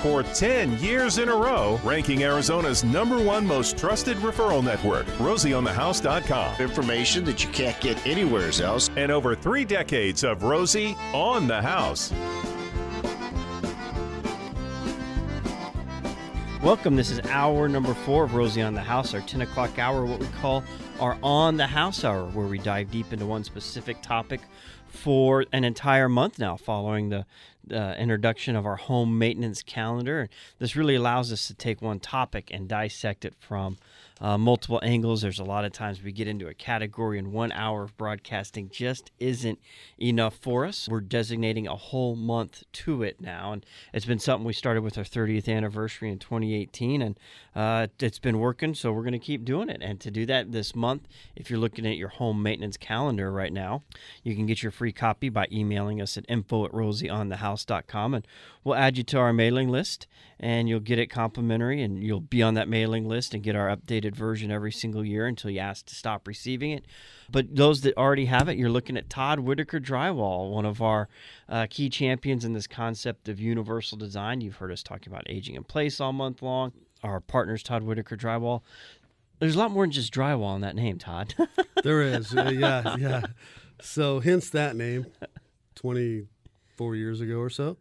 for 10 years in a row, ranking Arizona's number one most trusted referral network, RosieOnTheHouse.com. Information that you can't get anywhere else. And over three decades of Rosie on the House. Welcome. This is hour number four of Rosie on the House, our 10 o'clock hour, what we call our On the House hour, where we dive deep into one specific topic for an entire month now, following the uh, introduction of our home maintenance calendar. This really allows us to take one topic and dissect it from uh, multiple angles. There's a lot of times we get into a category, and one hour of broadcasting just isn't enough for us. We're designating a whole month to it now, and it's been something we started with our 30th anniversary in 2018, and uh, it's been working, so we're going to keep doing it. And to do that this month, if you're looking at your home maintenance calendar right now, you can get your free copy by emailing us at info at rosieonthehouse.com, and we'll add you to our mailing list, and you'll get it complimentary, and you'll be on that mailing list and get our updated version every single year until you ask to stop receiving it. But those that already have it, you're looking at Todd Whitaker Drywall, one of our uh, key champions in this concept of universal design. You've heard us talking about aging in place all month long. Our partners, Todd Whitaker Drywall. There's a lot more than just drywall in that name, Todd. there is. Uh, yeah, yeah. So, hence that name 24 years ago or so.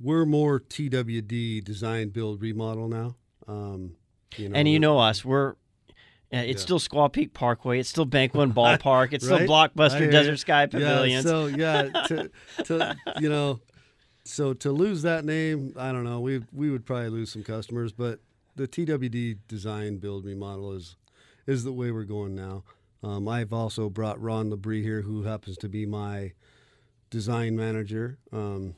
We're more TWD design, build, remodel now. Um, you know, and you know us, we're it's yeah. still Squaw Peak Parkway. It's still Bank One Ballpark. It's right? still Blockbuster Desert Sky Pavilions. Yeah, so yeah, to, to you know, so to lose that name, I don't know. We we would probably lose some customers, but the TWD design build remodel is is the way we're going now. Um, I've also brought Ron Labrie here, who happens to be my design manager. Um,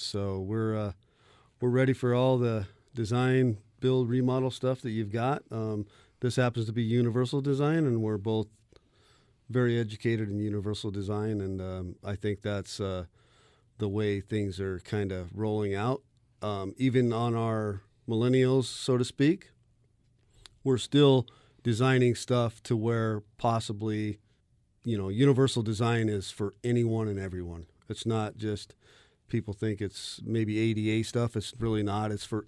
so we're uh, we're ready for all the design build remodel stuff that you've got. Um, this happens to be universal design, and we're both very educated in universal design, and um, I think that's uh, the way things are kind of rolling out. Um, even on our millennials, so to speak, we're still designing stuff to where possibly, you know, universal design is for anyone and everyone. It's not just people think it's maybe ADA stuff. It's really not. It's for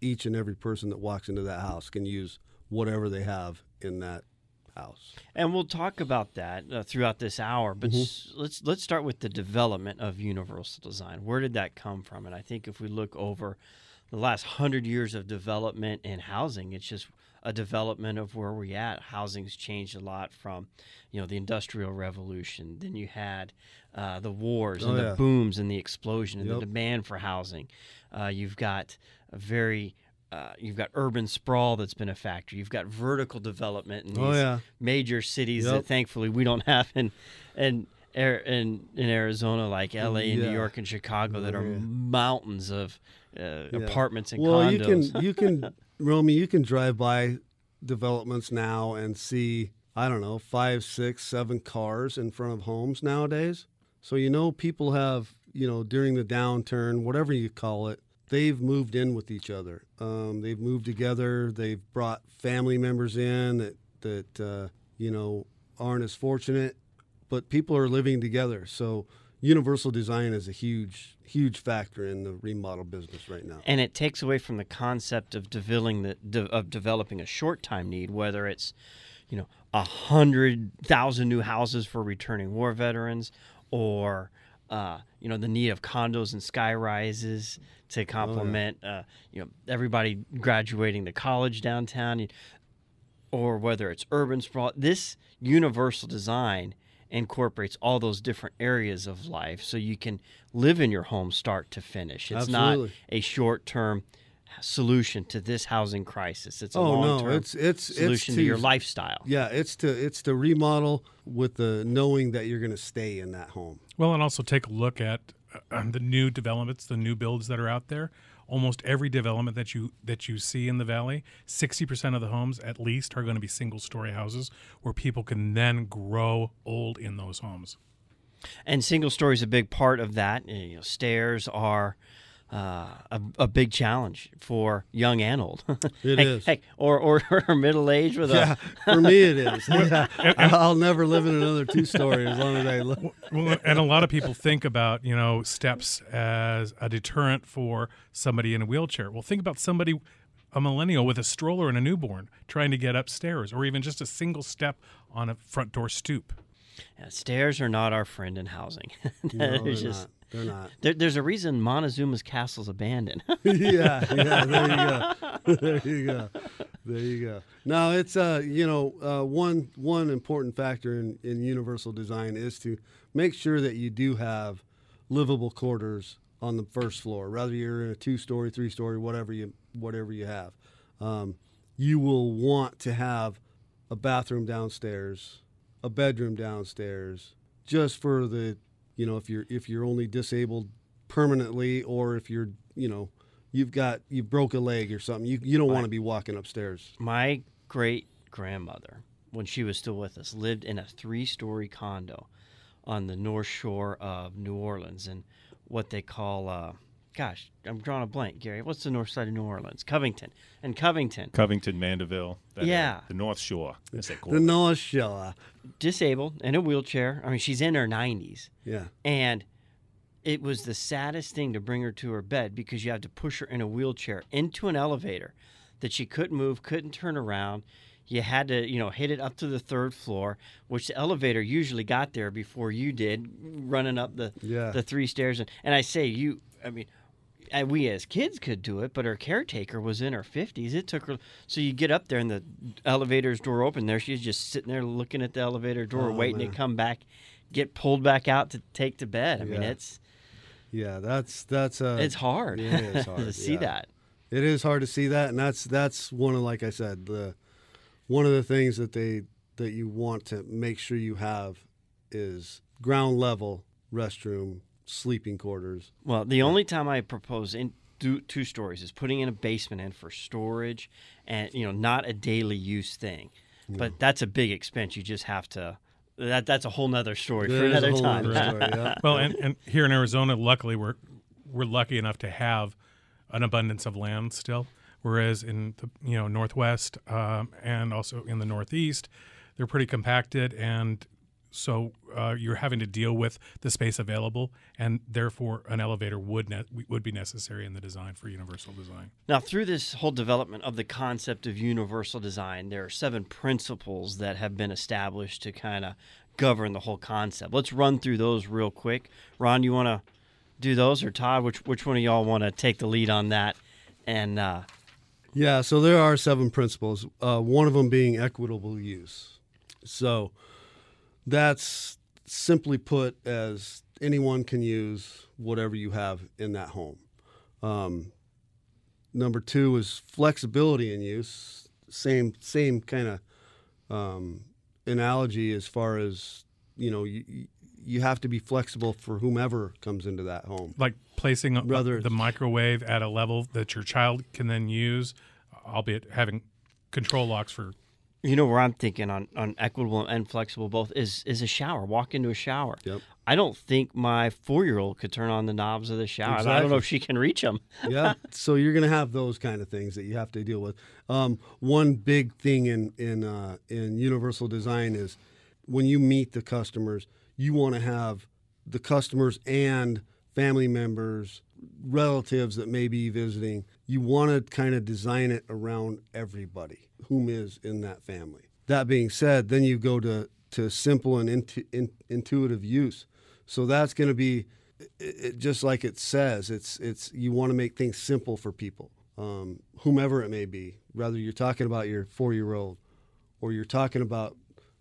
each and every person that walks into that house can use whatever they have in that house. And we'll talk about that uh, throughout this hour. But mm-hmm. s- let's let's start with the development of universal design. Where did that come from? And I think if we look over the last hundred years of development in housing, it's just a development of where we're at. Housing's changed a lot from, you know, the Industrial Revolution. Then you had uh, the wars and oh, the booms and the explosion and yep. the demand for housing. Uh, you've got a very uh, you've got urban sprawl that's been a factor. You've got vertical development in oh, these oh, yeah. major cities yep. that thankfully we don't have in in in, in Arizona like L.A. and yeah. New York and Chicago that are yeah. mountains of uh, apartments and well, condos. you can you can Romy, you can drive by developments now and see I don't know five, six, seven cars in front of homes nowadays. So you know people have you know during the downturn, whatever you call it, they've moved in with each other. Um, they've moved together. They've brought family members in that that uh, you know aren't as fortunate, but people are living together. So universal design is a huge huge factor in the remodel business right now. And it takes away from the concept of developing the de- of developing a short time need, whether it's you know a hundred thousand new houses for returning war veterans or uh, you know the need of condos and sky rises to complement oh, yeah. uh, you know everybody graduating to college downtown, or whether it's urban sprawl. This universal design incorporates all those different areas of life, so you can live in your home start to finish. It's Absolutely. not a short term solution to this housing crisis. It's a oh, long-term no, it's, it's, solution it's to, to, your lifestyle. Yeah, it's to it's to remodel with the knowing that you're going to stay in that home. Well, and also take a look at uh, the new developments, the new builds that are out there. Almost every development that you that you see in the valley, sixty percent of the homes at least are going to be single-story houses where people can then grow old in those homes. And single story is a big part of that. You know, stairs are uh, a, a big challenge for young and old. It It is. is. Heck, or or, or middle age with Yeah, a. for me it is. Yeah. I'll never live in another two story as long as I live. well, and a lot of people think about you know steps as a deterrent for somebody in a wheelchair. Well, think about somebody, a millennial with a stroller and a newborn trying to get upstairs, or even just a single step on a front door stoop. Yeah, stairs are not our friend in housing. No, they're just not. They're not. there, there's a reason Montezuma's castle's abandoned. yeah, yeah. There you go. There you go. There you go. No, it's uh, you know, uh, one one important factor in in universal design is to make sure that you do have livable quarters on the first floor, whether you're in a two story, three story, whatever you whatever you have. Um, you will want to have a bathroom downstairs, a bedroom downstairs, just for the, you know, if you're if you're only disabled permanently or if you're, you know, you've got you broke a leg or something, you you don't want to be walking upstairs. My great grandmother, when she was still with us, lived in a three story condo on the north shore of New Orleans and what they call, uh, gosh, I'm drawing a blank, Gary. What's the north side of New Orleans? Covington. And Covington, Covington, Mandeville. that area, Yeah. the North Shore, as they call The it. North Shore. disabled, in a wheelchair. I mean, she's in her 90s. Yeah. And it was the saddest thing to bring her to her bed because you had to push her in a wheelchair into an elevator that she couldn't move, couldn't turn around. You had to, you know, hit it up to the third floor, which the elevator usually got there before you did, running up the Yeah. the three stairs. And, and I say you, I mean, and we as kids could do it, but her caretaker was in her 50s. It took her, so you get up there and the elevator's door open. There she's just sitting there looking at the elevator door, Oh, waiting man. to come back, get pulled back out to take to bed. I mean, Yeah. it's Yeah, that's that's uh it's hard, yeah, it is hard to see yeah. that. It is hard to see that, and that's that's one of like I said, the one of the things that they that you want to make sure you have is ground level restroom, sleeping quarters. Well, the only time I propose in two, two stories is putting in a basement in for storage, and you know, not a daily use thing. But that's a big expense. You just have to. That that's a whole nother story That for another time. story, yeah. Well, and, and here in Arizona, luckily we're we're lucky enough to have an abundance of land still, whereas in the you know northwest um, and also in the northeast, they're pretty compacted, and so uh, you're having to deal with the space available, and therefore an elevator would ne- would be necessary in the design for universal design. Now, through this whole development of the concept of universal design, there are seven principles that have been established to kind of govern the whole concept. Let's run through those real quick. Ron, you want to do those, or Todd? Which which one of y'all want to take the lead on that? And uh, Yeah, so there are seven principles. Uh, one of them being equitable use. So that's simply put as anyone can use whatever you have in that home. Um, number two is flexibility in use. Same same kind of um, analogy as far as you know you you have to be flexible for whomever comes into that home. Like placing a- Rather- the microwave at a level that your child can then use, albeit having control locks for you know where I'm thinking on, on equitable and flexible both is is a shower. Walk into a shower. Yep. I don't think my four year old could turn on the knobs of the shower. I don't know if she can reach them. yeah. So you're going to have those kind of things that you have to deal with. Um, one big thing in in uh, in universal design is when you meet the customers, you want to have the customers and family members, relatives that may be visiting. You want to kind of design it around everybody whom is in that family. That being said, then you go to to simple and intu- in, intuitive use. So that's going to be it, it, just like it says, it's it's you want to make things simple for people, um, whomever it may be. Whether you're talking about your four year old, or you're talking about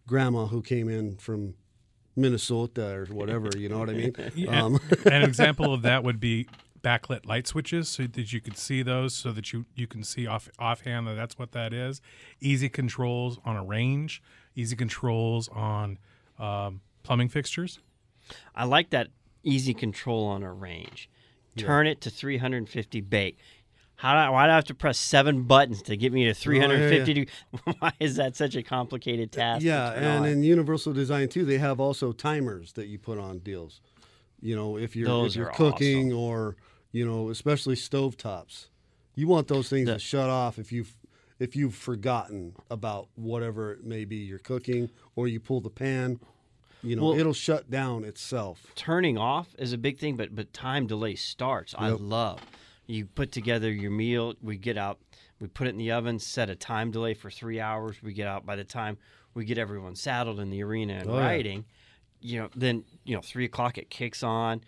grandma who came in from Minnesota or whatever. You know what I mean? Yeah, Um, an example of that would be backlit light switches so that you could see those so that you, you can see off offhand that that's what that is easy controls on a range easy controls on um, plumbing fixtures I like that easy control on a range. Turn it to 350 bake. How do I, why do I have to press seven buttons to get me to 350? de- Why is that such a complicated task? yeah, and on? in Universal Design too, they have also timers that you put on deals. You know, if you're Those if you're are cooking or You know, especially stove tops. You want those things The- to shut off if you've if you've forgotten about whatever it may be you're cooking, or you pull the pan. You know, Well- it'll shut down itself. turning off is a big thing, but but time delay starts. I love. You put together your meal. We get out. We put it in the oven. Set a time delay for three hours. We get out by the time we get everyone saddled in the arena and Oh, yeah. riding. You know, then you know three o'clock it kicks on.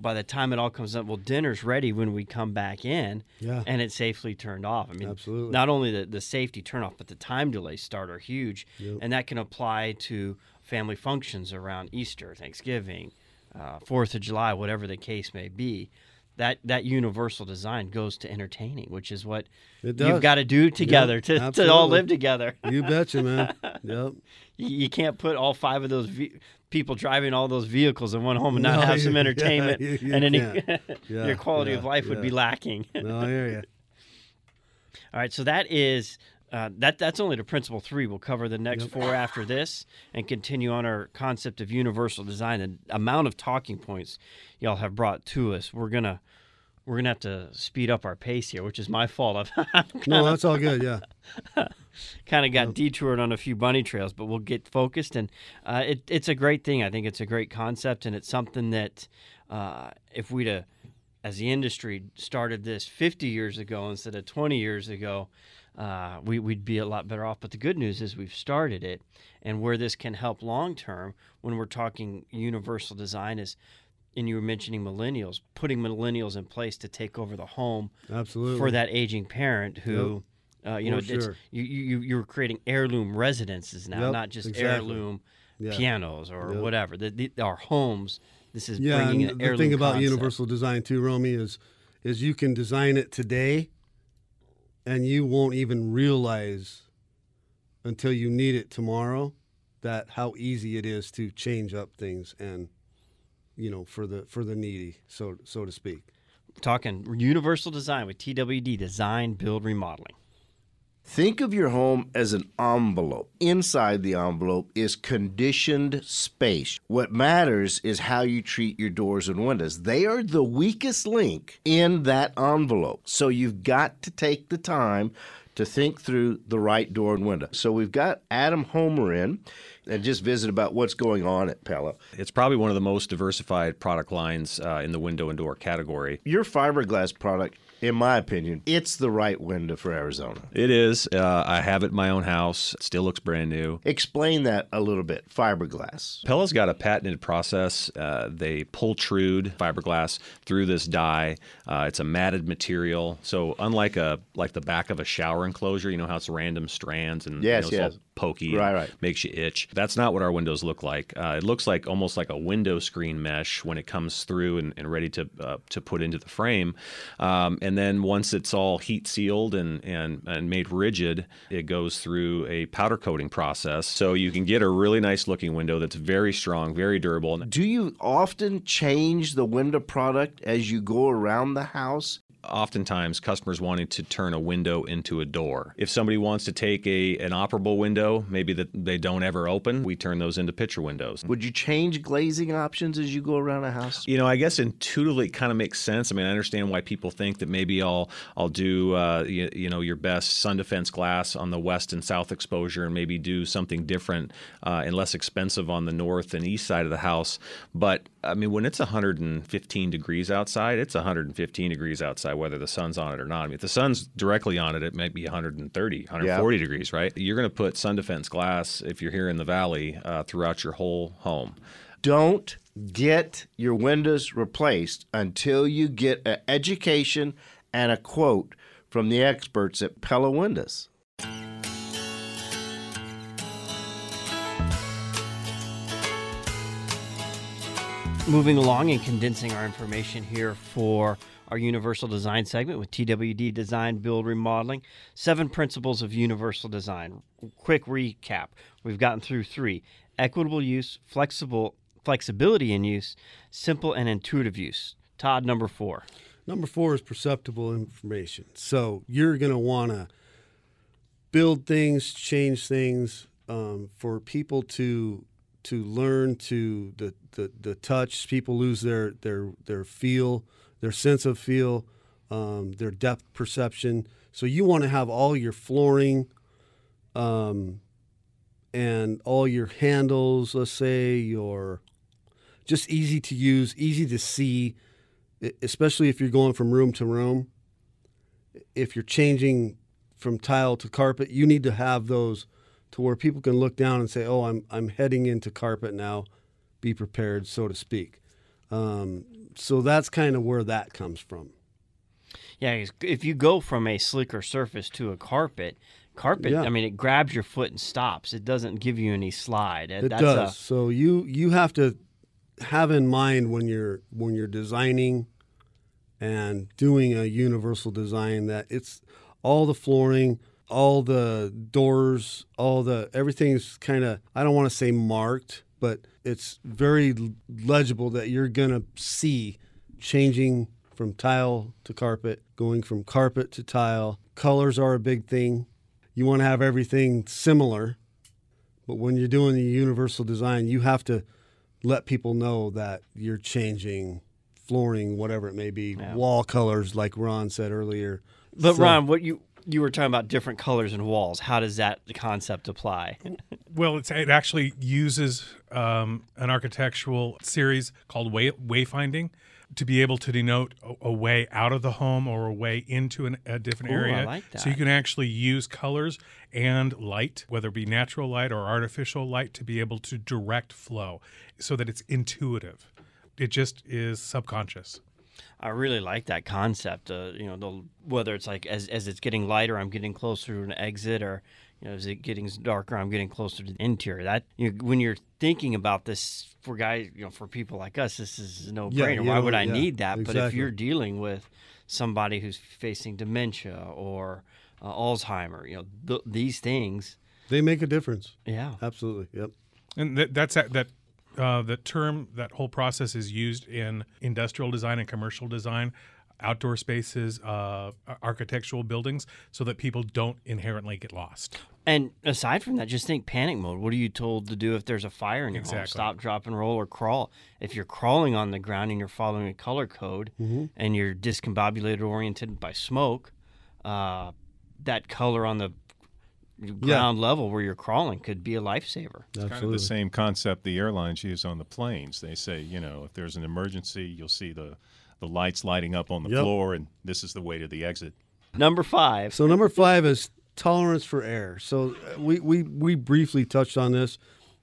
By the time it all comes up, well, dinner's ready when we come back in, Yeah. and it's safely turned off. I mean, Absolutely. not only the, the safety turn off, but the time delay start are huge, Yep. and that can apply to family functions around Easter, Thanksgiving, uh, Fourth of July, whatever the case may be. That that universal design goes to entertaining, which is what you've got to do together to, to all live together. You betcha, man. yep. You, can't put all five of those ve- people driving all those vehicles in one home and not No, have some you- yeah, entertainment, you- you and any. Yeah, your quality of yeah, life would be lacking. No, I hear you. All right, so that is uh, that. That's only the principle three. We'll cover the next four after this, and continue on our concept of universal design. The amount of talking points y'all have brought to us. We're gonna we're gonna have to speed up our pace here, which is my fault. I've No, that's all good. Yeah. kind of got detoured on a few bunny trails, but we'll get focused. And uh, it, it's a great thing. I think it's a great concept, and it's something that uh, if we'd have, as the industry started this 50 years ago instead of 20 years ago, uh, we, we'd be a lot better off. But the good news is we've started it, and where this can help long term when we're talking universal design is. And you were mentioning millennials, putting millennials in place to take over the home Absolutely. for that aging parent who, uh, you know, For it's, you, you you're creating heirloom residences now, Yep, not just exactly. heirloom Yeah. pianos or Yep. whatever. The, the, our homes. This is Yeah, bringing and an the thing about concept. universal design too, Romy, is is you can design it today, and you won't even realize until you need it tomorrow that how easy it is to change up things and you know for the for the needy, so so to speak. Talking universal design with TWD, design, build, remodeling. Think of your home as an envelope. Inside the envelope is conditioned space. What matters is how you treat your doors and windows. They are the weakest link in that envelope. So you've got to take the time to think through the right door and window. So we've got Adam Homer in and just visit about what's going on at Pella. It's probably one of the most diversified product lines uh, in the window and door category. Your fiberglass product, in my opinion, it's the right window for Arizona. It is. Uh, I have it in my own house. It still looks brand new. Explain that a little bit. Fiberglass. Pella's got a patented process. Uh, they pultrude fiberglass through this die. Uh, it's a matted material, so unlike a like the back of a shower enclosure, you know how it's random strands and you Yes, know, it's yes. all pokey, Right, and right. makes you itch. That's not what our windows look like. Uh, it looks like almost like a window screen mesh when it comes through and, and ready to uh, to put into the frame. Um, and then once it's all heat sealed and, and and made rigid, it goes through a powder coating process. So you can get a really nice looking window that's very strong, very durable. Do you often change the window product as you go around the house? Oftentimes customers wanting to turn a window into a door. If somebody wants to take a an operable window, maybe that they don't ever open, we turn those into picture windows. Would you change glazing options as you go around a house? You know, I guess intuitively it kind of makes sense. I mean, I understand why people think that maybe I'll I'll do uh, you, you know your best sun defense glass on the west and south exposure, and maybe do something different uh, and less expensive on the north and east side of the house. But I mean, when it's 115 degrees outside, it's 115 degrees outside, whether the sun's on it or not. I mean, if the sun's directly on it, it might be 130, 140 degrees, right? You're going to put sun defense glass if you're here in the valley uh, throughout your whole home. Don't get your windows replaced until you get an education and a quote from the experts at Pella Windows. Moving along and condensing our information here for our universal design segment with TWD Design, Build, Remodeling. Seven principles of universal design. Quick recap: we've gotten through three: equitable use, flexible flexibility in use, simple and intuitive use. Todd, number four. Number four is perceptible information. So you're going to want to build things, change things um, for people to to learn to the, the the touch. People lose their their their feel their sense of feel, um, their depth perception. So you want to have all your flooring um, and all your handles, let's say, your just easy to use, easy to see, especially if you're going from room to room. If you're changing from tile to carpet, you need to have those to where people can look down and say, "Oh, I'm I'm heading into carpet now. Be prepared, so to speak." Um, so that's kind of where that comes from. Yeah, if you go from a slicker surface to a carpet, carpet, Yeah. I mean, it grabs your foot and stops. It doesn't give you any slide. It That's does. A, so you you have to have in mind when you're when you're designing and doing a universal design that it's all the flooring, all the doors, all the everything's kind of I don't want to say marked, but it's very legible that you're going to see changing from tile to carpet, going from carpet to tile. Colors are a big thing. You want to have everything similar but when you're doing the universal design, you have to let people know that you're changing flooring, whatever it may be, Yeah. wall colors, like Ron said earlier. but So- Ron, what you you were talking about different colors and walls. How does that concept apply? Well, it's, it actually uses um, an architectural series called way, wayfinding to be able to denote a, a way out of the home or a way into an, a different Ooh, I area. like So you can actually use colors and light, whether it be natural light or artificial light, to be able to direct flow so that it's intuitive. It just is subconscious. I really like that concept. Uh, you know, the, whether it's like as as it's getting lighter, I'm getting closer to an exit, or you know, as it getting darker, I'm getting closer to the interior. That you know, when you're thinking about this for guys, you know, for people like us, this is a no Yeah, brainer. you Why know, would I yeah, need that? But if you're dealing with somebody who's facing dementia or uh, Alzheimer, you know, th- these things, They make a difference. yeah, Absolutely. Yep. And that, that's that, that uh, the term that whole process is used in industrial design and commercial design, outdoor spaces, uh, architectural buildings, so that people don't inherently get lost. And aside from that, just think panic mode. What are you told to do if there's a fire in your home? Stop, drop, and roll, or crawl. If you're crawling on the ground and you're following a color code and you're discombobulated oriented by smoke, uh, that color on the ground level where you're crawling could be a lifesaver. Kind of Absolutely. the same concept the airlines use on the planes. They say, you know, if there's an emergency, you'll see the, the lights lighting up on the Yep. floor, and this is the way to the exit. Number five. So number five is tolerance for error. So uh, we we, we briefly touched on this,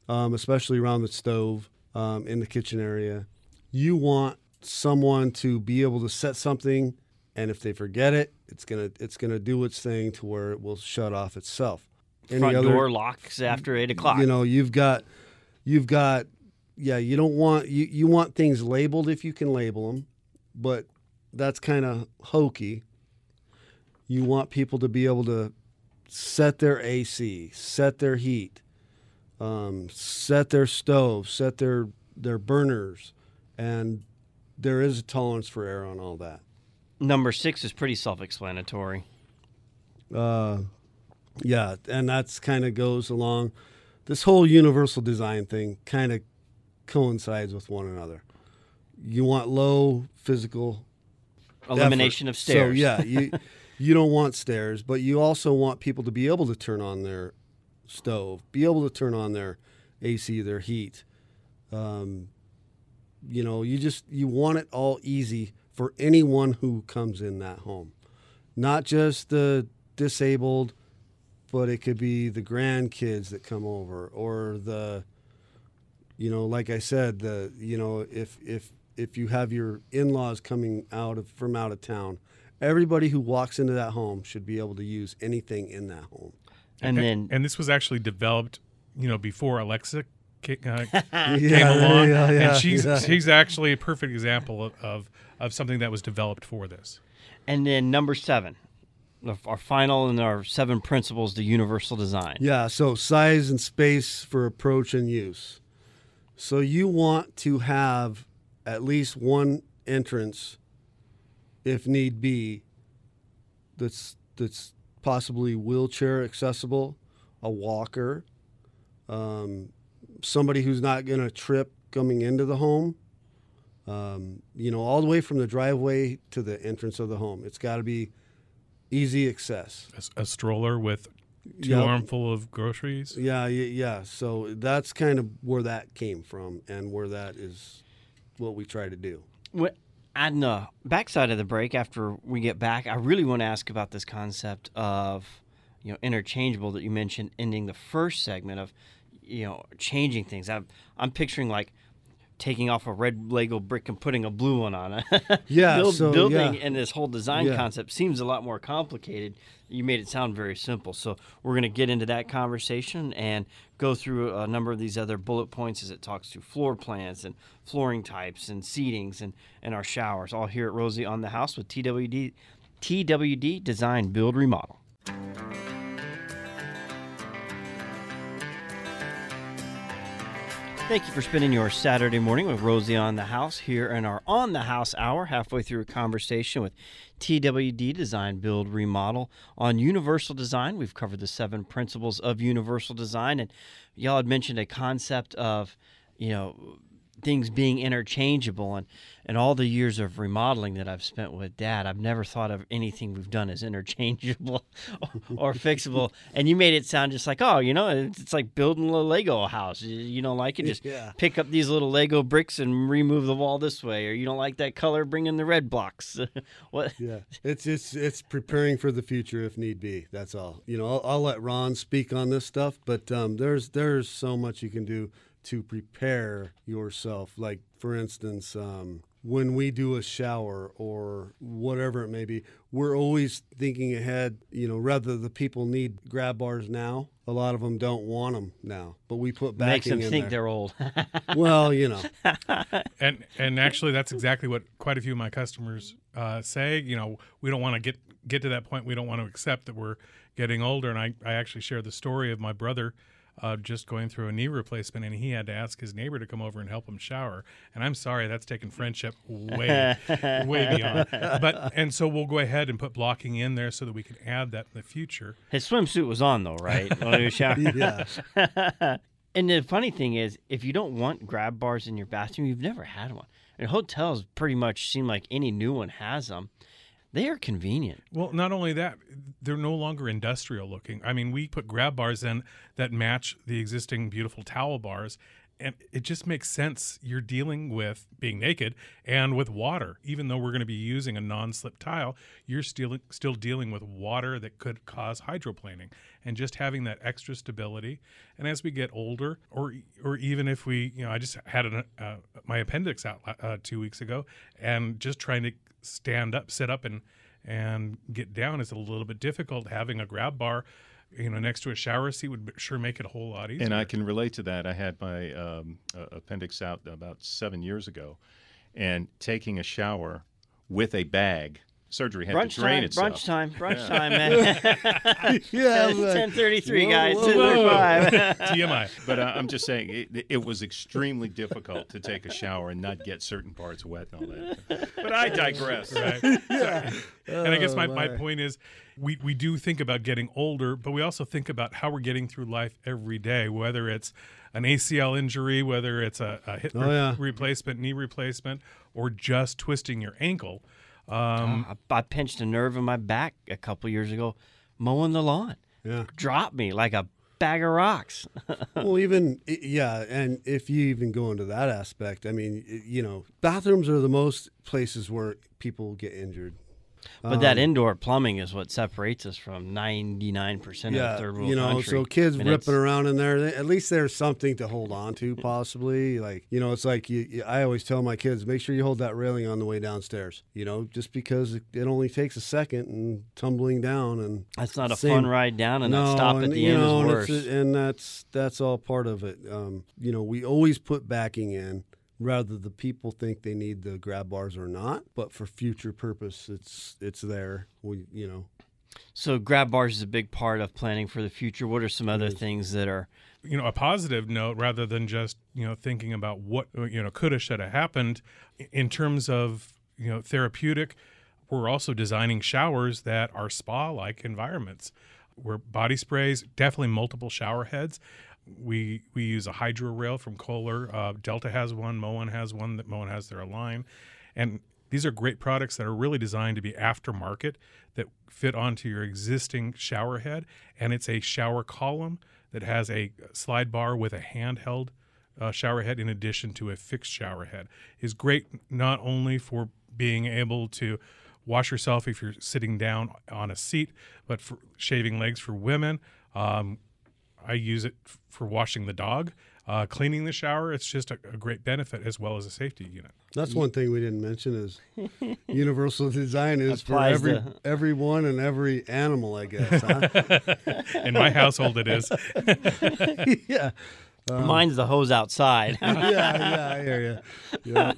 um, especially around the stove um, in the kitchen area. You want someone to be able to set something, and if they forget it, it's gonna it's gonna do its thing to where it will shut off itself. Any Front other- door locks after eight o'clock. you know you've got you've got yeah you don't want you, you want things labeled if you can label them but that's kind of hokey you want people to be able to set their ac set their heat um, set their stove set their their burners and there is a tolerance for error on all that Number six is pretty self-explanatory. uh, yeah, and that's kind of goes along. This whole universal design thing kind of coincides with one another. You want low physical Elimination effort. of stairs. So yeah, you you don't want stairs, but you also want people to be able to turn on their stove, be able to turn on their AC, their heat. Um, you know, you just you want it all easy for anyone who comes in that home, not just the disabled, but it could be the grandkids that come over or the you know like i said the you know if if if you have your in-laws coming out of from out of town everybody who walks into that home should be able to use anything in that home. And then and this was actually developed, you know, before Alexa ca- uh, yeah, came along, yeah, yeah, and she's yeah. she's actually a perfect example of, of of something that was developed for this. and then number seven, our final and our seven principles to universal design. Yeah, so size and space for approach and use. So you want to have at least one entrance, if need be, that's that's possibly wheelchair accessible, a walker, um, somebody who's not going to trip coming into the home. Um, you know, all the way from the driveway to the entrance of the home. It's got to be easy access. A, a stroller with two Yep. armful of groceries. Yeah, y- yeah. So that's kind of where that came from, and where that is what we try to do. What, on the backside of the break, after we get back, I really want to ask about this concept of, you know, interchangeable that you mentioned ending the first segment of, you know, changing things. I'm, I'm picturing like taking off a red Lego brick and putting a blue one on it. Yeah, Build- so, building yeah. and this whole design Yeah. concept seems a lot more complicated. You made it sound very simple. So we're going to get into that conversation and go through a number of these other bullet points as it talks to floor plans and flooring types and seatings and, and our showers. All here at Rosie on the House with TWD, TWD Design Build Remodel. Thank you for spending your Saturday morning with Rosie on the House here in our On the House hour, halfway through a conversation with TWD Design Build Remodel on Universal Design. We've covered the seven principles of Universal Design, and y'all had mentioned a concept of, you know, things being interchangeable and and all the years of remodeling that I've spent with dad I've never thought of anything we've done as interchangeable or, fixable. And you made it sound just like oh you know it's, it's like building a Lego house. You, you don't like it? Just Yeah. pick up these little Lego bricks and remove the wall this way. Or you don't like that color? Bring in the red blocks. What? Yeah, it's it's it's preparing for the future if need be. That's all. You know, I'll, I'll let Ron speak on this stuff, but um, there's there's so much you can do to prepare yourself. Like for instance, um, when we do a shower or whatever it may be, we're always thinking ahead. You know, rather the people need grab bars now. A lot of them don't want them now, but we put backing makes them think there. they're old Well, you know, and and actually that's exactly what quite a few of my customers uh, say you know we don't want to get get to that point we don't want to accept that we're getting older and i, I actually share the story of my brother uh, just going through a knee replacement and he had to ask his neighbor to come over and help him shower and i'm sorry that's taken friendship way way beyond but and so we'll go ahead and put blocking in there so that we can add that in the future his swimsuit was on though right When he was showering? yeah. And the funny thing is, if you don't want grab bars in your bathroom, you've never had one. And hotels pretty much seem like any new one has them. They are convenient. Well, not only that, they're no longer industrial looking. I mean, we put grab bars in that match the existing beautiful towel bars, and it just makes sense. You're dealing with being naked and with water. Even though we're going to be using a non-slip tile, you're still still dealing with water that could cause hydroplaning, and just having that extra stability. And as we get older, or or even if we, you know, I just had an, uh, my appendix out uh, two weeks ago, and just trying to stand up, sit up, and and get down is a little bit difficult. Having a grab bar, you know, next to a shower seat would sure make it a whole lot easier. And I can relate to that. I had my um, uh, appendix out about seven years ago, and taking a shower with a bag. Surgery had Brunch to drain time, itself. brunch time, brunch time, man. Yeah, ten thirty-three, guys. whoa, Ten TMI. But uh, I'm just saying, it, it was extremely difficult to take a shower and not get certain parts wet and all that. But I digress. Right. and I guess my, my my. point is we, we do think about getting older, but we also think about how we're getting through life every day, whether it's an ACL injury, whether it's a, a hip Oh, yeah. replacement, knee replacement, or just twisting your ankle. Um, I, I pinched a nerve in my back a couple years ago mowing the lawn. Yeah. Dropped me like a bag of rocks. well, even yeah, and if you even go into that aspect, I mean, you know, bathrooms are the most places where people get injured. But that indoor plumbing is what separates us from ninety-nine percent of Yeah, the third world you know, country. so kids it's- ripping around in there. At least there's something to hold on to, possibly. Like you know, it's like you, you, I always tell my kids, make sure you hold that railing on the way downstairs. You know, just because it, only takes a second and tumbling down and That's not a Same- fun ride down, and that stop at the you end know, is and worse. it's- and that's that's all part of it. Um, you know, we always put backing in, whether the people think they need the grab bars or not. But for future purpose, it's it's there. We you know. So grab bars is a big part of planning for the future. What are some other things that are you know a positive note rather than just you know thinking about what uh, you know coulda shoulda happened in terms of you know therapeutic we're also designing showers that are spa like environments where body sprays definitely multiple shower heads we we use a hydro rail from Kohler. Uh, Delta has one. Moen has one. That Moen has their line, and these are great products that are really designed to be aftermarket that fit onto your existing shower head, and it's a shower column that has a slide bar with a handheld uh, shower head in addition to a fixed shower head. is great not only for being able to wash yourself if you're sitting down on a seat, but for shaving legs for women. Um, I use it for washing the dog, uh, cleaning the shower. It's just a, a great benefit as well as a safety unit. That's one thing we didn't mention is universal design is for every to- everyone and every animal, I guess. Huh? In my household, it is. yeah. Mine's the hose outside. yeah, yeah, I hear you. Yeah.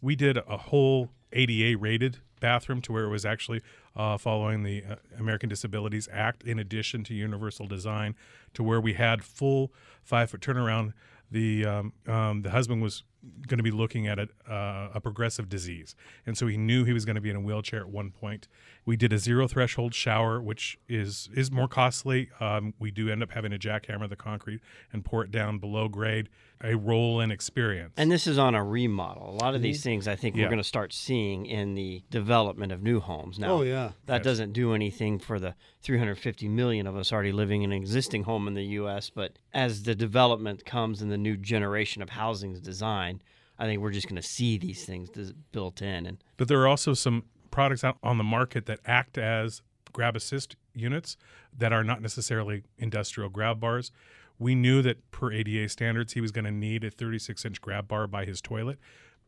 we did a whole ADA rated bathroom to where it was actually uh, following the uh, American Disabilities Act, in addition to universal design, to where we had full five foot turnaround. The um, um, the husband was going to be looking at a, uh, a progressive disease, and so he knew he was going to be in a wheelchair at one point. We did a zero threshold shower, which is is more costly. Um, we do end up having to jackhammer the concrete and pour it down below grade. A roll in experience. And this is on a remodel. A lot of these things I think Yeah. we're going to start seeing in the development of new homes. Now, Oh, yeah. that doesn't do anything for the 350 million of us already living in an existing home in the U.S. But as the development comes and the new generation of housing is designed, I think we're just going to see these things built in. And But there are also some products out on the market that act as grab assist units that are not necessarily industrial grab bars. We knew that per ADA standards, he was going to need a 36 inch grab bar by his toilet,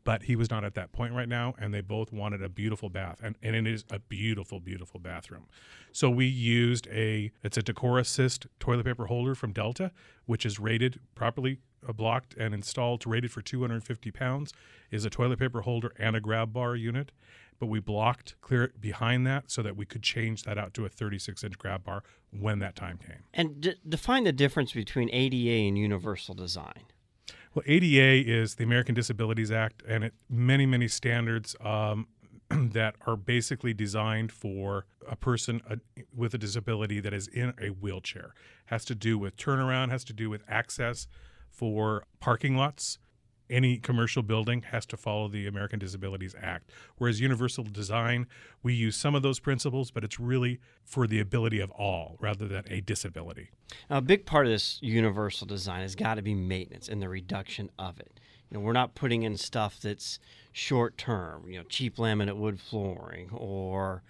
but he was not at that point right now. And they both wanted a beautiful bath. And, and it is a beautiful, beautiful bathroom. So we used a, it's a Decor Assist toilet paper holder from Delta, which is rated properly uh, blocked and installed rated for 250 pounds is a toilet paper holder and a grab bar unit but we blocked clear it behind that so that we could change that out to a 36 inch grab bar when that time came and d- define the difference between ADA and universal design. Well ada is the american disabilities act and it many many standards um, that are basically designed for a person uh, with a disability that is in a wheelchair. Has to do with turnaround has to do with access for parking lots any commercial building has to follow the American Disabilities Act. Whereas universal design, we use some of those principles, but it's really for the ability of all rather than a disability. Now, a big part of this universal design has got to be maintenance and the reduction of it. You know, we're not putting in stuff that's short term, you know, cheap laminate wood flooring, or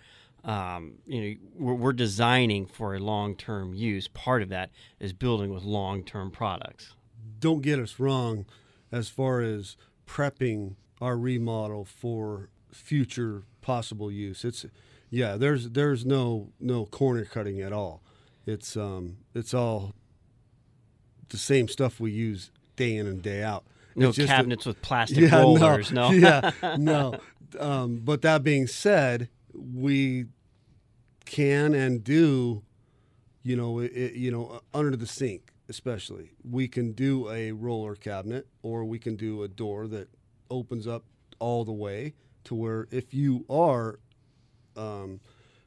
um, you know, we're, we're designing for a long term use. Part of that is building with long term products. Don't get us wrong as far as prepping our remodel for future possible use. It's yeah, there's there's no no corner cutting at all. It's um it's all the same stuff we use day in and day out. No just a- cabinets with plastic rollers. No, yeah, no. Um, but that being said, we can and do, you know, it- you know, under the sink, especially, we can do a roller cabinet, or we can do a door that opens up all the way to where if you are um,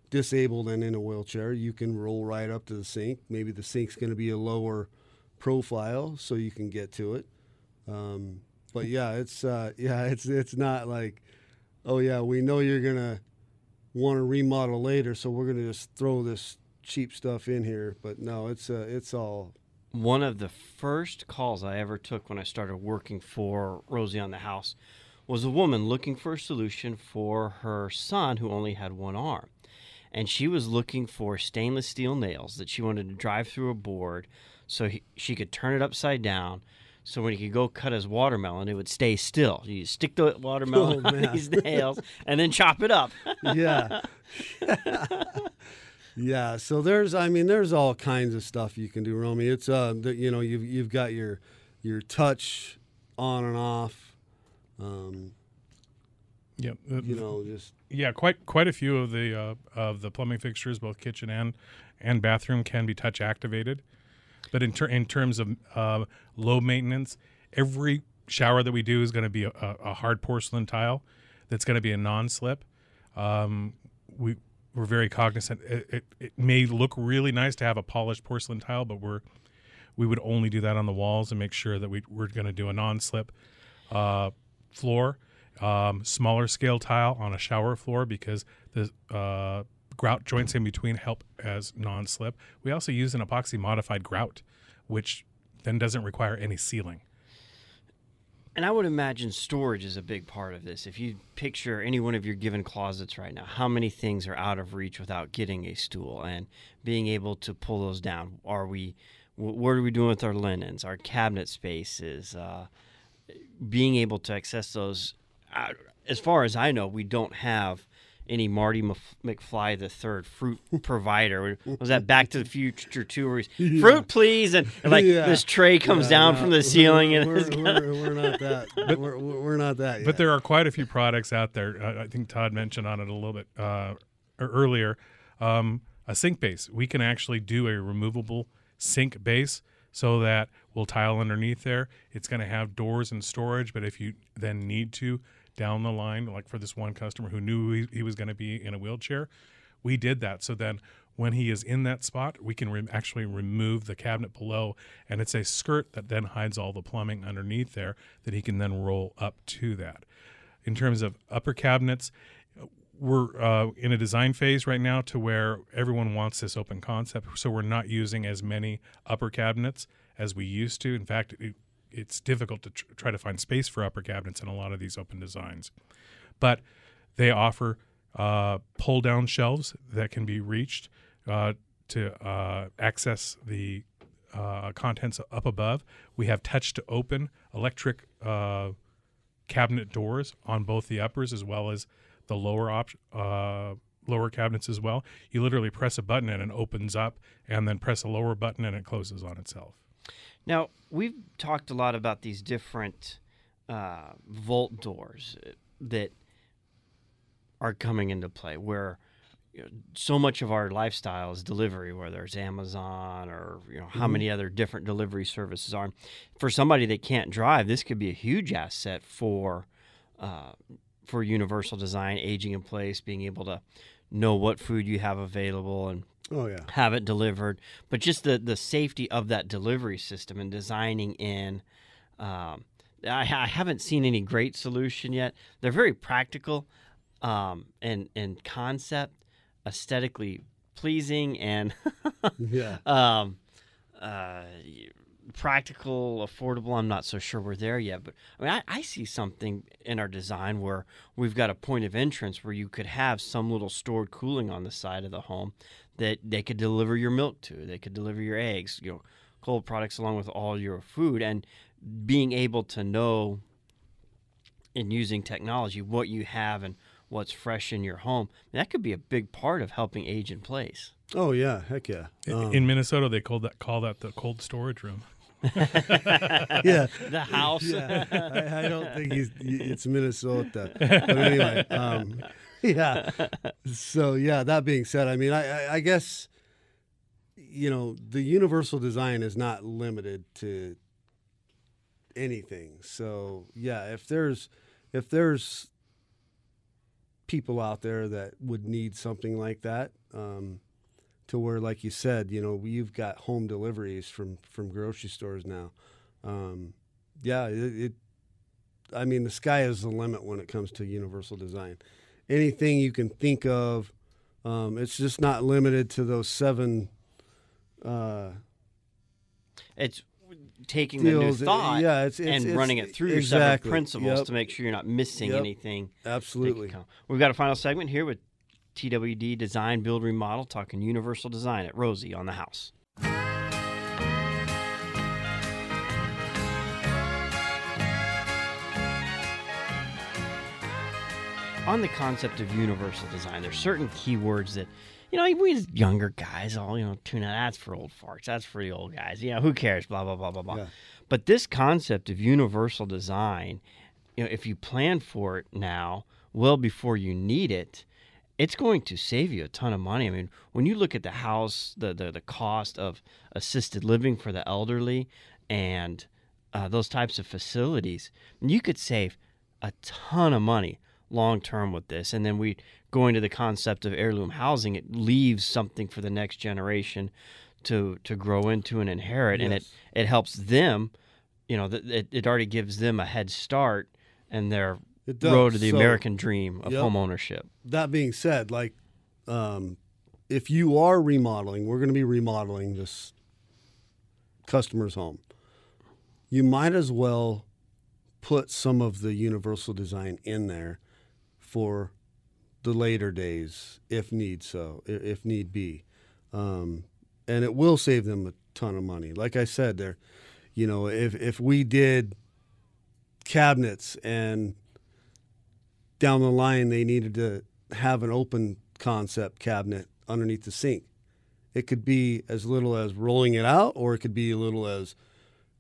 disabled and in a wheelchair, you can roll right up to the sink. Maybe the sink's going to be a lower profile, so you can get to it. Um, but yeah, it's uh, yeah, it's it's not like, oh yeah, we know you're gonna want to remodel later, so we're gonna just throw this cheap stuff in here. But no, it's uh, it's all one of the first calls I ever took when I started working for Rosie on the House was a woman looking for a solution for her son who only had one arm. And she was looking for stainless steel nails that she wanted to drive through a board so he, she could turn it upside down. So when he could go cut his watermelon, it would stay still. You stick the watermelon Oh, on these nails and then chop it up. yeah. yeah. So there's, I mean, there's all kinds of stuff you can do, Romy. It's, uh, the, you know, you've, you've got your, your touch on and off, um, Yeah, you know, just, yeah, quite quite a few of the uh, of the plumbing fixtures, both kitchen and and bathroom, can be touch activated. But in ter- in terms of uh, low maintenance, every shower that we do is going to be a, a, a hard porcelain tile that's going to be a non-slip. Um, we we're very cognizant. It, it, it may look really nice to have a polished porcelain tile, but we're we would only do that on the walls and make sure that we, we're going to do a non-slip uh, floor, um, smaller scale tile on a shower floor because the uh, grout joints in between help as non-slip. We also use an epoxy modified grout, which then doesn't require any sealing. And I would imagine storage is a big part of this. If you picture any one of your given closets right now, how many things are out of reach without getting a stool and being able to pull those down? Are we, what are we doing with our linens, our cabinet spaces, uh, being able to access those? Uh, as far as I know, we don't have any Marty Mf- McFly the third fruit provider. Was that Back to the Future too, where he's fruit please, and, and, like Yeah. this tray comes Yeah, down no, from the ceiling, and we're, it's got- we're, we're not that. we're, we're we're not that. Yet. But there are quite a few products out there. Uh, I think Todd mentioned on it a little bit uh, e- earlier. Um, a sink base. We can actually do a removable sink base so that we'll tile underneath there. It's going to have doors and storage, but if you then need to down the line, like for this one customer who knew he, he was going to be in a wheelchair, we did that. So then when he is in that spot, we can re- actually remove the cabinet below, and it's a skirt that then hides all the plumbing underneath there that he can then roll up to that. In terms of upper cabinets, we're uh, in a design phase right now to where everyone wants this open concept. So we're not using as many upper cabinets as we used to. In fact, it, it's difficult to tr- try to find space for upper cabinets in a lot of these open designs. But they offer uh, pull down shelves that can be reached uh, to uh, access the uh, contents up above. We have touch to open electric uh, cabinet doors on both the uppers as well as the lower op- uh, lower cabinets as well. You literally press a button and it opens up, and then press a lower button and it closes on itself. Now, we've talked a lot about these different uh, vault doors uh, that are coming into play where you know, so much of our lifestyle is delivery, whether it's Amazon or you know how many other different delivery services are. For somebody that can't drive, this could be a huge asset for uh, for universal design, aging in place, being able to know what food you have available and oh yeah. have it delivered, but just the the safety of that delivery system and designing in. Um, I, I haven't seen any great solution yet. They're very practical, um, and and concept, aesthetically pleasing, and Yeah. um, uh, practical, affordable. I'm not so sure we're there yet, but I mean, I, I see something in our design where we've got a point of entrance where you could have some little stored cooling on the side of the home that they could deliver your milk to. They could deliver your eggs, you know, cold products along with all your food, and being able to know in using technology what you have and what's fresh in your home that could be a big part of helping age in place. Oh yeah. Heck yeah. Um, In Minnesota, they call that call that the cold storage room. yeah. The house. yeah, I, I don't think he's. It's Minnesota, but anyway, um, yeah. So yeah. That being said, I mean, I, I, I guess, you know, the universal design is not limited to anything. So yeah, if there's, if there's people out there that would need something like that, um, to where, like you said, you know, you've got home deliveries from from grocery stores now. Um, yeah, it, it. I mean, the sky is the limit when it comes to universal design. Anything you can think of, um, it's just not limited to those seven. Uh, It's taking the new Deals, thought yeah, it's- it's- and it's- running it through your seven principles yep. to make sure you're not missing Yep. anything. absolutely. We've got a final segment here with TWD Design Build Remodel talking universal design at Rosie on the house. On the concept of universal design, there's certain keywords that, you know, we as younger guys all, you know, tune out. That's for old farts. That's for the old guys. You know, who cares? Blah, blah, blah, blah, blah. Yeah. But this concept of universal design, you know, if you plan for it now, well before you need it, it's going to save you a ton of money. I mean, when you look at the house, the the, the cost of assisted living for the elderly and uh, those types of facilities, you could save a ton of money long term with this. And then we go into the concept of heirloom housing, it leaves something for the next generation to to grow into and inherit, and it it helps them. You know, th- it it already gives them a head start and their It does. road to the So- American dream of Yep. home ownership. that being said, like, um, if you are remodeling, we're going to be remodeling this customer's home. You might as well put some of the universal design in there for the later days, if need so, if need be, um, and it will save them a ton of money. Like I said, there, you know, if if we did cabinets and down the line they needed to have an open concept cabinet underneath the sink. It could be as little as rolling it out, or it could be a little as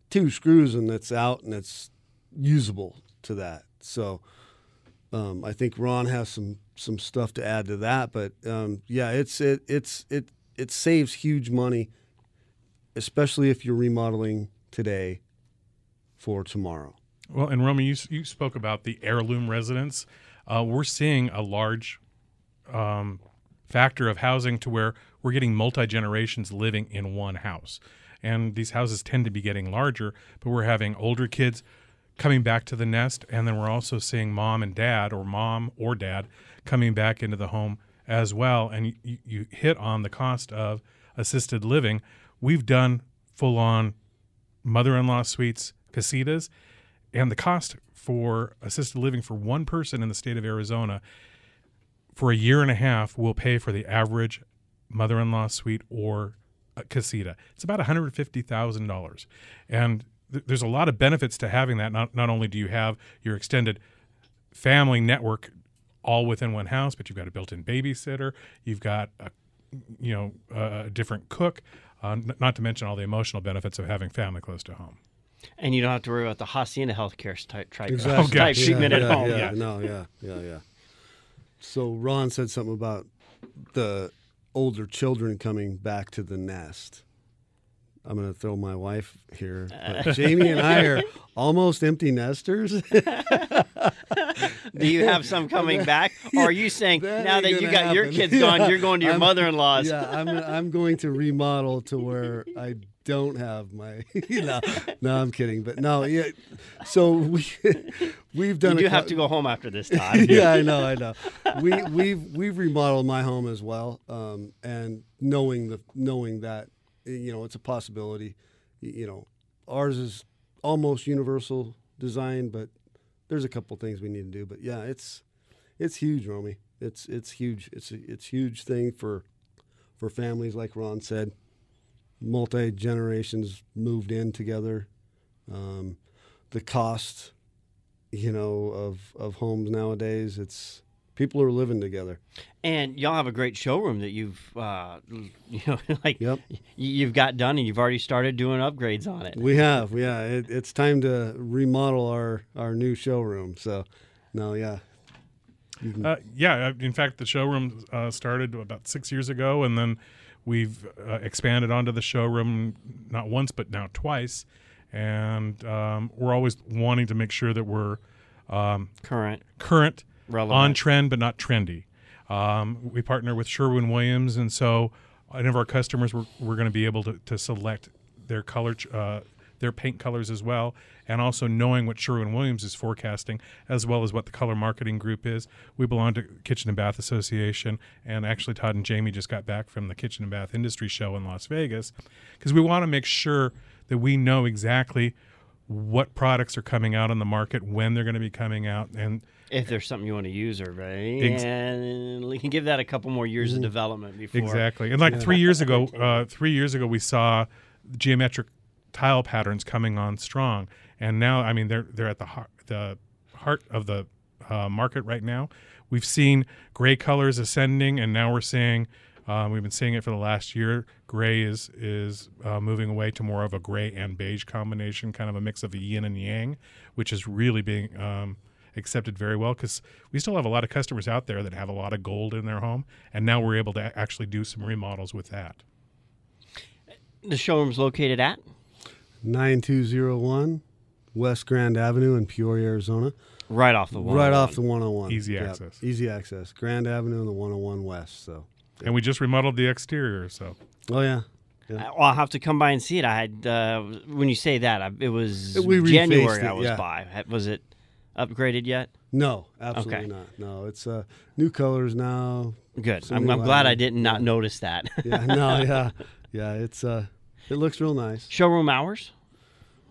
two screws and it's out and it's usable to that. So um, I think Ron has some some stuff to add to that, but um, yeah, it's it it's it it saves huge money, especially if you're remodeling today for tomorrow. Well, and Romy, you, you spoke about the heirloom residents. Uh, we're seeing a large um, factor of housing to where we're getting multi generations living in one house. And these houses tend to be getting larger, but we're having older kids coming back to the nest. And then we're also seeing mom and dad, or mom or dad, coming back into the home as well. And you, you hit on the cost of assisted living. We've done full on mother in law suites, casitas, and the cost for assisted living for one person in the state of Arizona for a year and a half will pay for the average mother-in-law suite or a casita. It's about $150,000. And th- there's a lot of benefits to having that. Not not only do you have your extended family network all within one house, but you've got a built-in babysitter, you've got a you know a different cook, uh, n- not to mention all the emotional benefits of having family close to home. And you don't have to worry about the hacienda healthcare type, type, Oh, type gosh. treatment yeah, at yeah, home. Yeah, Yeah. no, yeah, yeah, yeah. So Ron said something about the older children coming back to the nest. I'm going to throw my wife here. But Jamie and I are almost empty nesters. Do you have some coming back, or are you saying That now that you got your kids gone, Yeah, you're going to your I'm- mother-in-law's? yeah, I'm I'm going to remodel to where I don't have my. You know, no, I'm kidding, but no, yeah. So we we've done. You do a have to go home after this time. yeah, I know, I know. We we've we've remodeled my home as well, um, and knowing the knowing that you know it's a possibility. You know, ours is almost universal design, but there's a couple things we need to do. But yeah, it's it's huge, Romy. It's it's huge. It's a, it's huge thing for for families, like Ron said. Multi generations moved in together. Um, the cost you know of of homes nowadays it's people are living together And y'all have a great showroom that you've, uh, you know, like Yep. you've got done, and you've already started doing upgrades on it. we have yeah it, it's time to remodel our our new showroom so no yeah Uh, yeah, uh, in fact, the showroom uh, started about six years ago, and then we've uh, expanded onto the showroom not once but now twice. And um, we're always wanting to make sure that we're um, Current, current, relevant. on trend, but not trendy. Um, we partner with Sherwin Williams, and so any of our customers we're, we're going to be able to, to select their color, ch- uh, their paint colors as well, and also knowing what Sherwin Williams is forecasting, as well as what the color marketing group is. We belong to Kitchen and Bath Association, and actually Todd and Jamie just got back from the Kitchen and Bath Industry Show in Las Vegas, because we want to make sure that we know exactly what products are coming out on the market, when they're going to be coming out, and if there's something you want to use, or right, Ex- and we can give that a couple more years of development before. Exactly. And like three years ago, uh, three years ago, we saw geometric tile patterns coming on strong, and now I mean they're they're at the heart the heart of the uh, market right now. We've seen gray colors ascending, and now we're seeing. Uh, we've been seeing it for the last year. Gray is is uh, moving away to more of a gray and beige combination, kind of a mix of the yin and yang, which is really being um, accepted very well because we still have a lot of customers out there that have a lot of gold in their home, and now we're able to actually do some remodels with that. The showroom's located at 9201 west grand avenue in peoria arizona right off the wall. right off the 101 Easy Yep, access. easy access grand avenue and the 101 west so And we just remodeled the exterior, so oh yeah I- Well, I'll have to come by and see it. I had uh, when you say that, I, it was We January. it, I was yeah. by. Was it upgraded yet? No, absolutely Okay. not. No, it's uh, new colors now. Good. I'm, I'm glad I did not not notice that. Yeah, no, yeah, yeah. It's uh, it looks real nice. Showroom hours.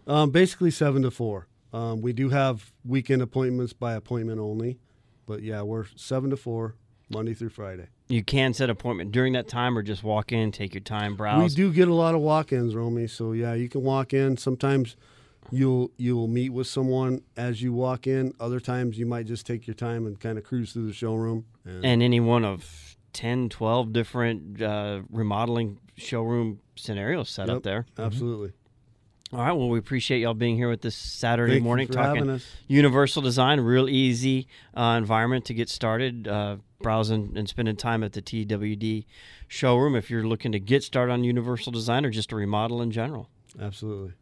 Um, basically seven to four. Um, we do have weekend appointments by appointment only, but yeah, we're seven to four Monday through Friday. You can set appointment during that time, or just walk in, take your time, browse. We do get a lot of walk-ins, Romy. So yeah, you can walk in. Sometimes you'll you'll meet with someone as you walk in. Other times you might just take your time and kind of cruise through the showroom. And, and any one of 10, 12 different uh, remodeling showroom scenarios set up there. absolutely. All right. Well, we appreciate y'all being here with this Saturday Thank morning talking universal design, real easy uh, environment to get started. Uh, browsing and spending time at the TWD showroom if you're looking to get started on universal design or just a remodel in general. Absolutely.